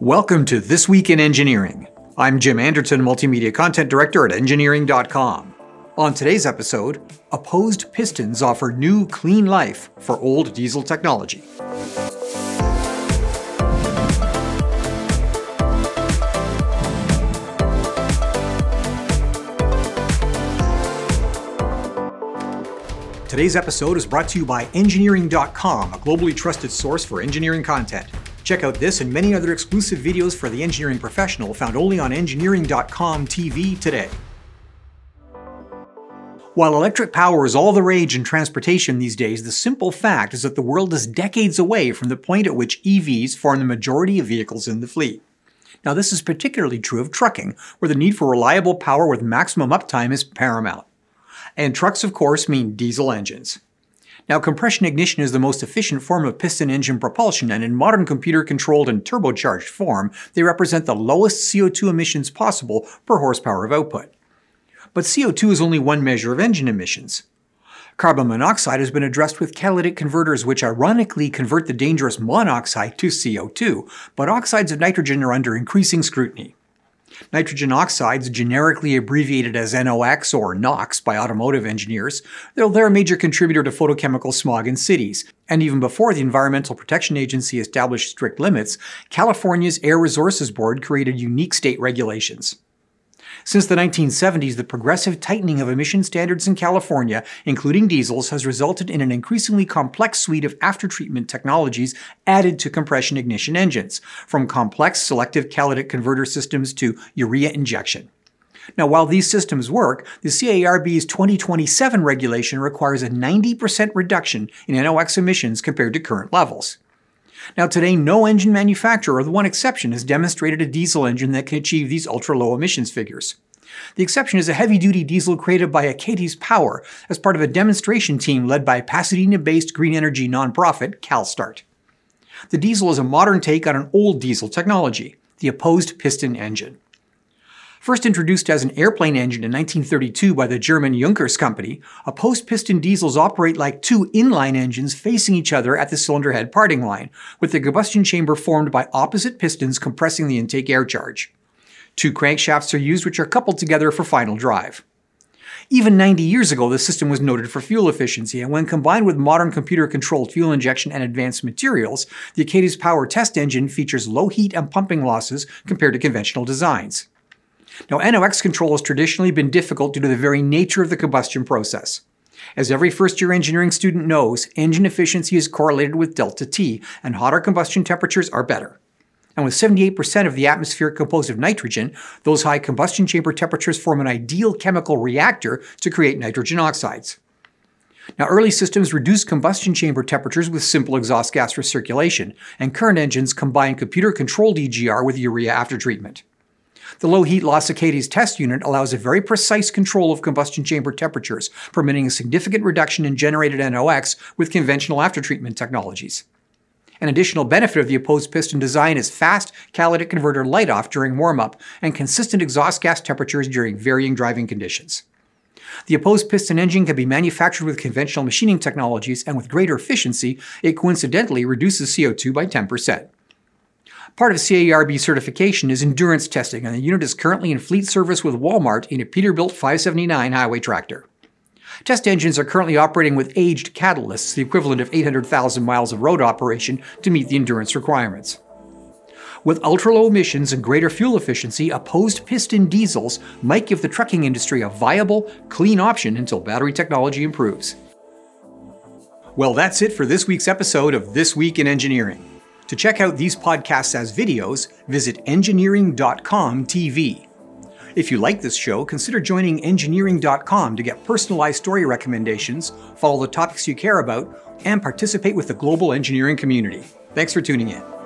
Welcome to This Week in Engineering. I'm Jim Anderson, Multimedia Content Director at Engineering.com. On today's episode, opposed pistons offer new clean life for old diesel technology. Today's episode is brought to you by Engineering.com, a globally trusted source for engineering content. Check out this and many other exclusive videos for the engineering professional found only on Engineering.com TV today. While electric power is all the rage in transportation these days, the simple fact is that the world is decades away from the point at which EVs form the majority of vehicles in the fleet. Now, this is particularly true of trucking, where the need for reliable power with maximum uptime is paramount. And trucks, of course, mean diesel engines. Now, compression ignition is the most efficient form of piston engine propulsion, and in modern computer controlled and turbocharged form, they represent the lowest CO2 emissions possible per horsepower of output. But CO2 is only one measure of engine emissions. Carbon monoxide has been addressed with catalytic converters, which ironically convert the dangerous monoxide to CO2, but oxides of nitrogen are under increasing scrutiny. Nitrogen oxides, generically abbreviated as NOx or NOx by automotive engineers, they're a major contributor to photochemical smog in cities. And even before the Environmental Protection Agency established strict limits, California's Air Resources Board created unique state regulations. Since the 1970s, the progressive tightening of emission standards in California, including diesels, has resulted in an increasingly complex suite of aftertreatment technologies added to compression ignition engines, from complex selective catalytic converter systems to urea injection. Now, while these systems work, the CARB's 2027 regulation requires a 90% reduction in NOx emissions compared to current levels. Now, today, no engine manufacturer, with one exception, has demonstrated a diesel engine that can achieve these ultra low emissions figures. The exception is a heavy duty diesel created by Achates Power as part of a demonstration team led by Pasadena based green energy nonprofit CalStart. The diesel is a modern take on an old diesel technology, the opposed piston engine. First introduced as an airplane engine in 1932 by the German Junkers company, opposed piston diesels operate like two inline engines facing each other at the cylinder head parting line, with the combustion chamber formed by opposite pistons compressing the intake air charge. Two crankshafts are used which are coupled together for final drive. Even 90 years ago, the system was noted for fuel efficiency, and when combined with modern computer controlled fuel injection and advanced materials, the Achates Power test engine features low heat and pumping losses compared to conventional designs. Now, NOx control has traditionally been difficult due to the very nature of the combustion process. As every first year engineering student knows, engine efficiency is correlated with delta T, and hotter combustion temperatures are better. And with 78% of the atmosphere composed of nitrogen, those high combustion chamber temperatures form an ideal chemical reactor to create nitrogen oxides. Now, early systems reduced combustion chamber temperatures with simple exhaust gas recirculation, and current engines combine computer controlled EGR with urea aftertreatment. The low heat loss Achates test unit allows a very precise control of combustion chamber temperatures, permitting a significant reduction in generated NOx with conventional aftertreatment technologies. An additional benefit of the opposed piston design is fast catalytic converter light off during warm up and consistent exhaust gas temperatures during varying driving conditions. The opposed piston engine can be manufactured with conventional machining technologies, and with greater efficiency, it coincidentally reduces CO2 by 10%. Part of CARB certification is endurance testing, and the unit is currently in fleet service with Walmart in a Peterbilt 579 highway tractor. Test engines are currently operating with aged catalysts, the equivalent of 800,000 miles of road operation, to meet the endurance requirements. With ultra low emissions and greater fuel efficiency, opposed piston diesels might give the trucking industry a viable, clean option until battery technology improves. Well, that's it for this week's episode of This Week in Engineering. To check out these podcasts as videos, visit engineering.com TV. If you like this show, consider joining engineering.com to get personalized story recommendations, follow the topics you care about, and participate with the global engineering community. Thanks for tuning in.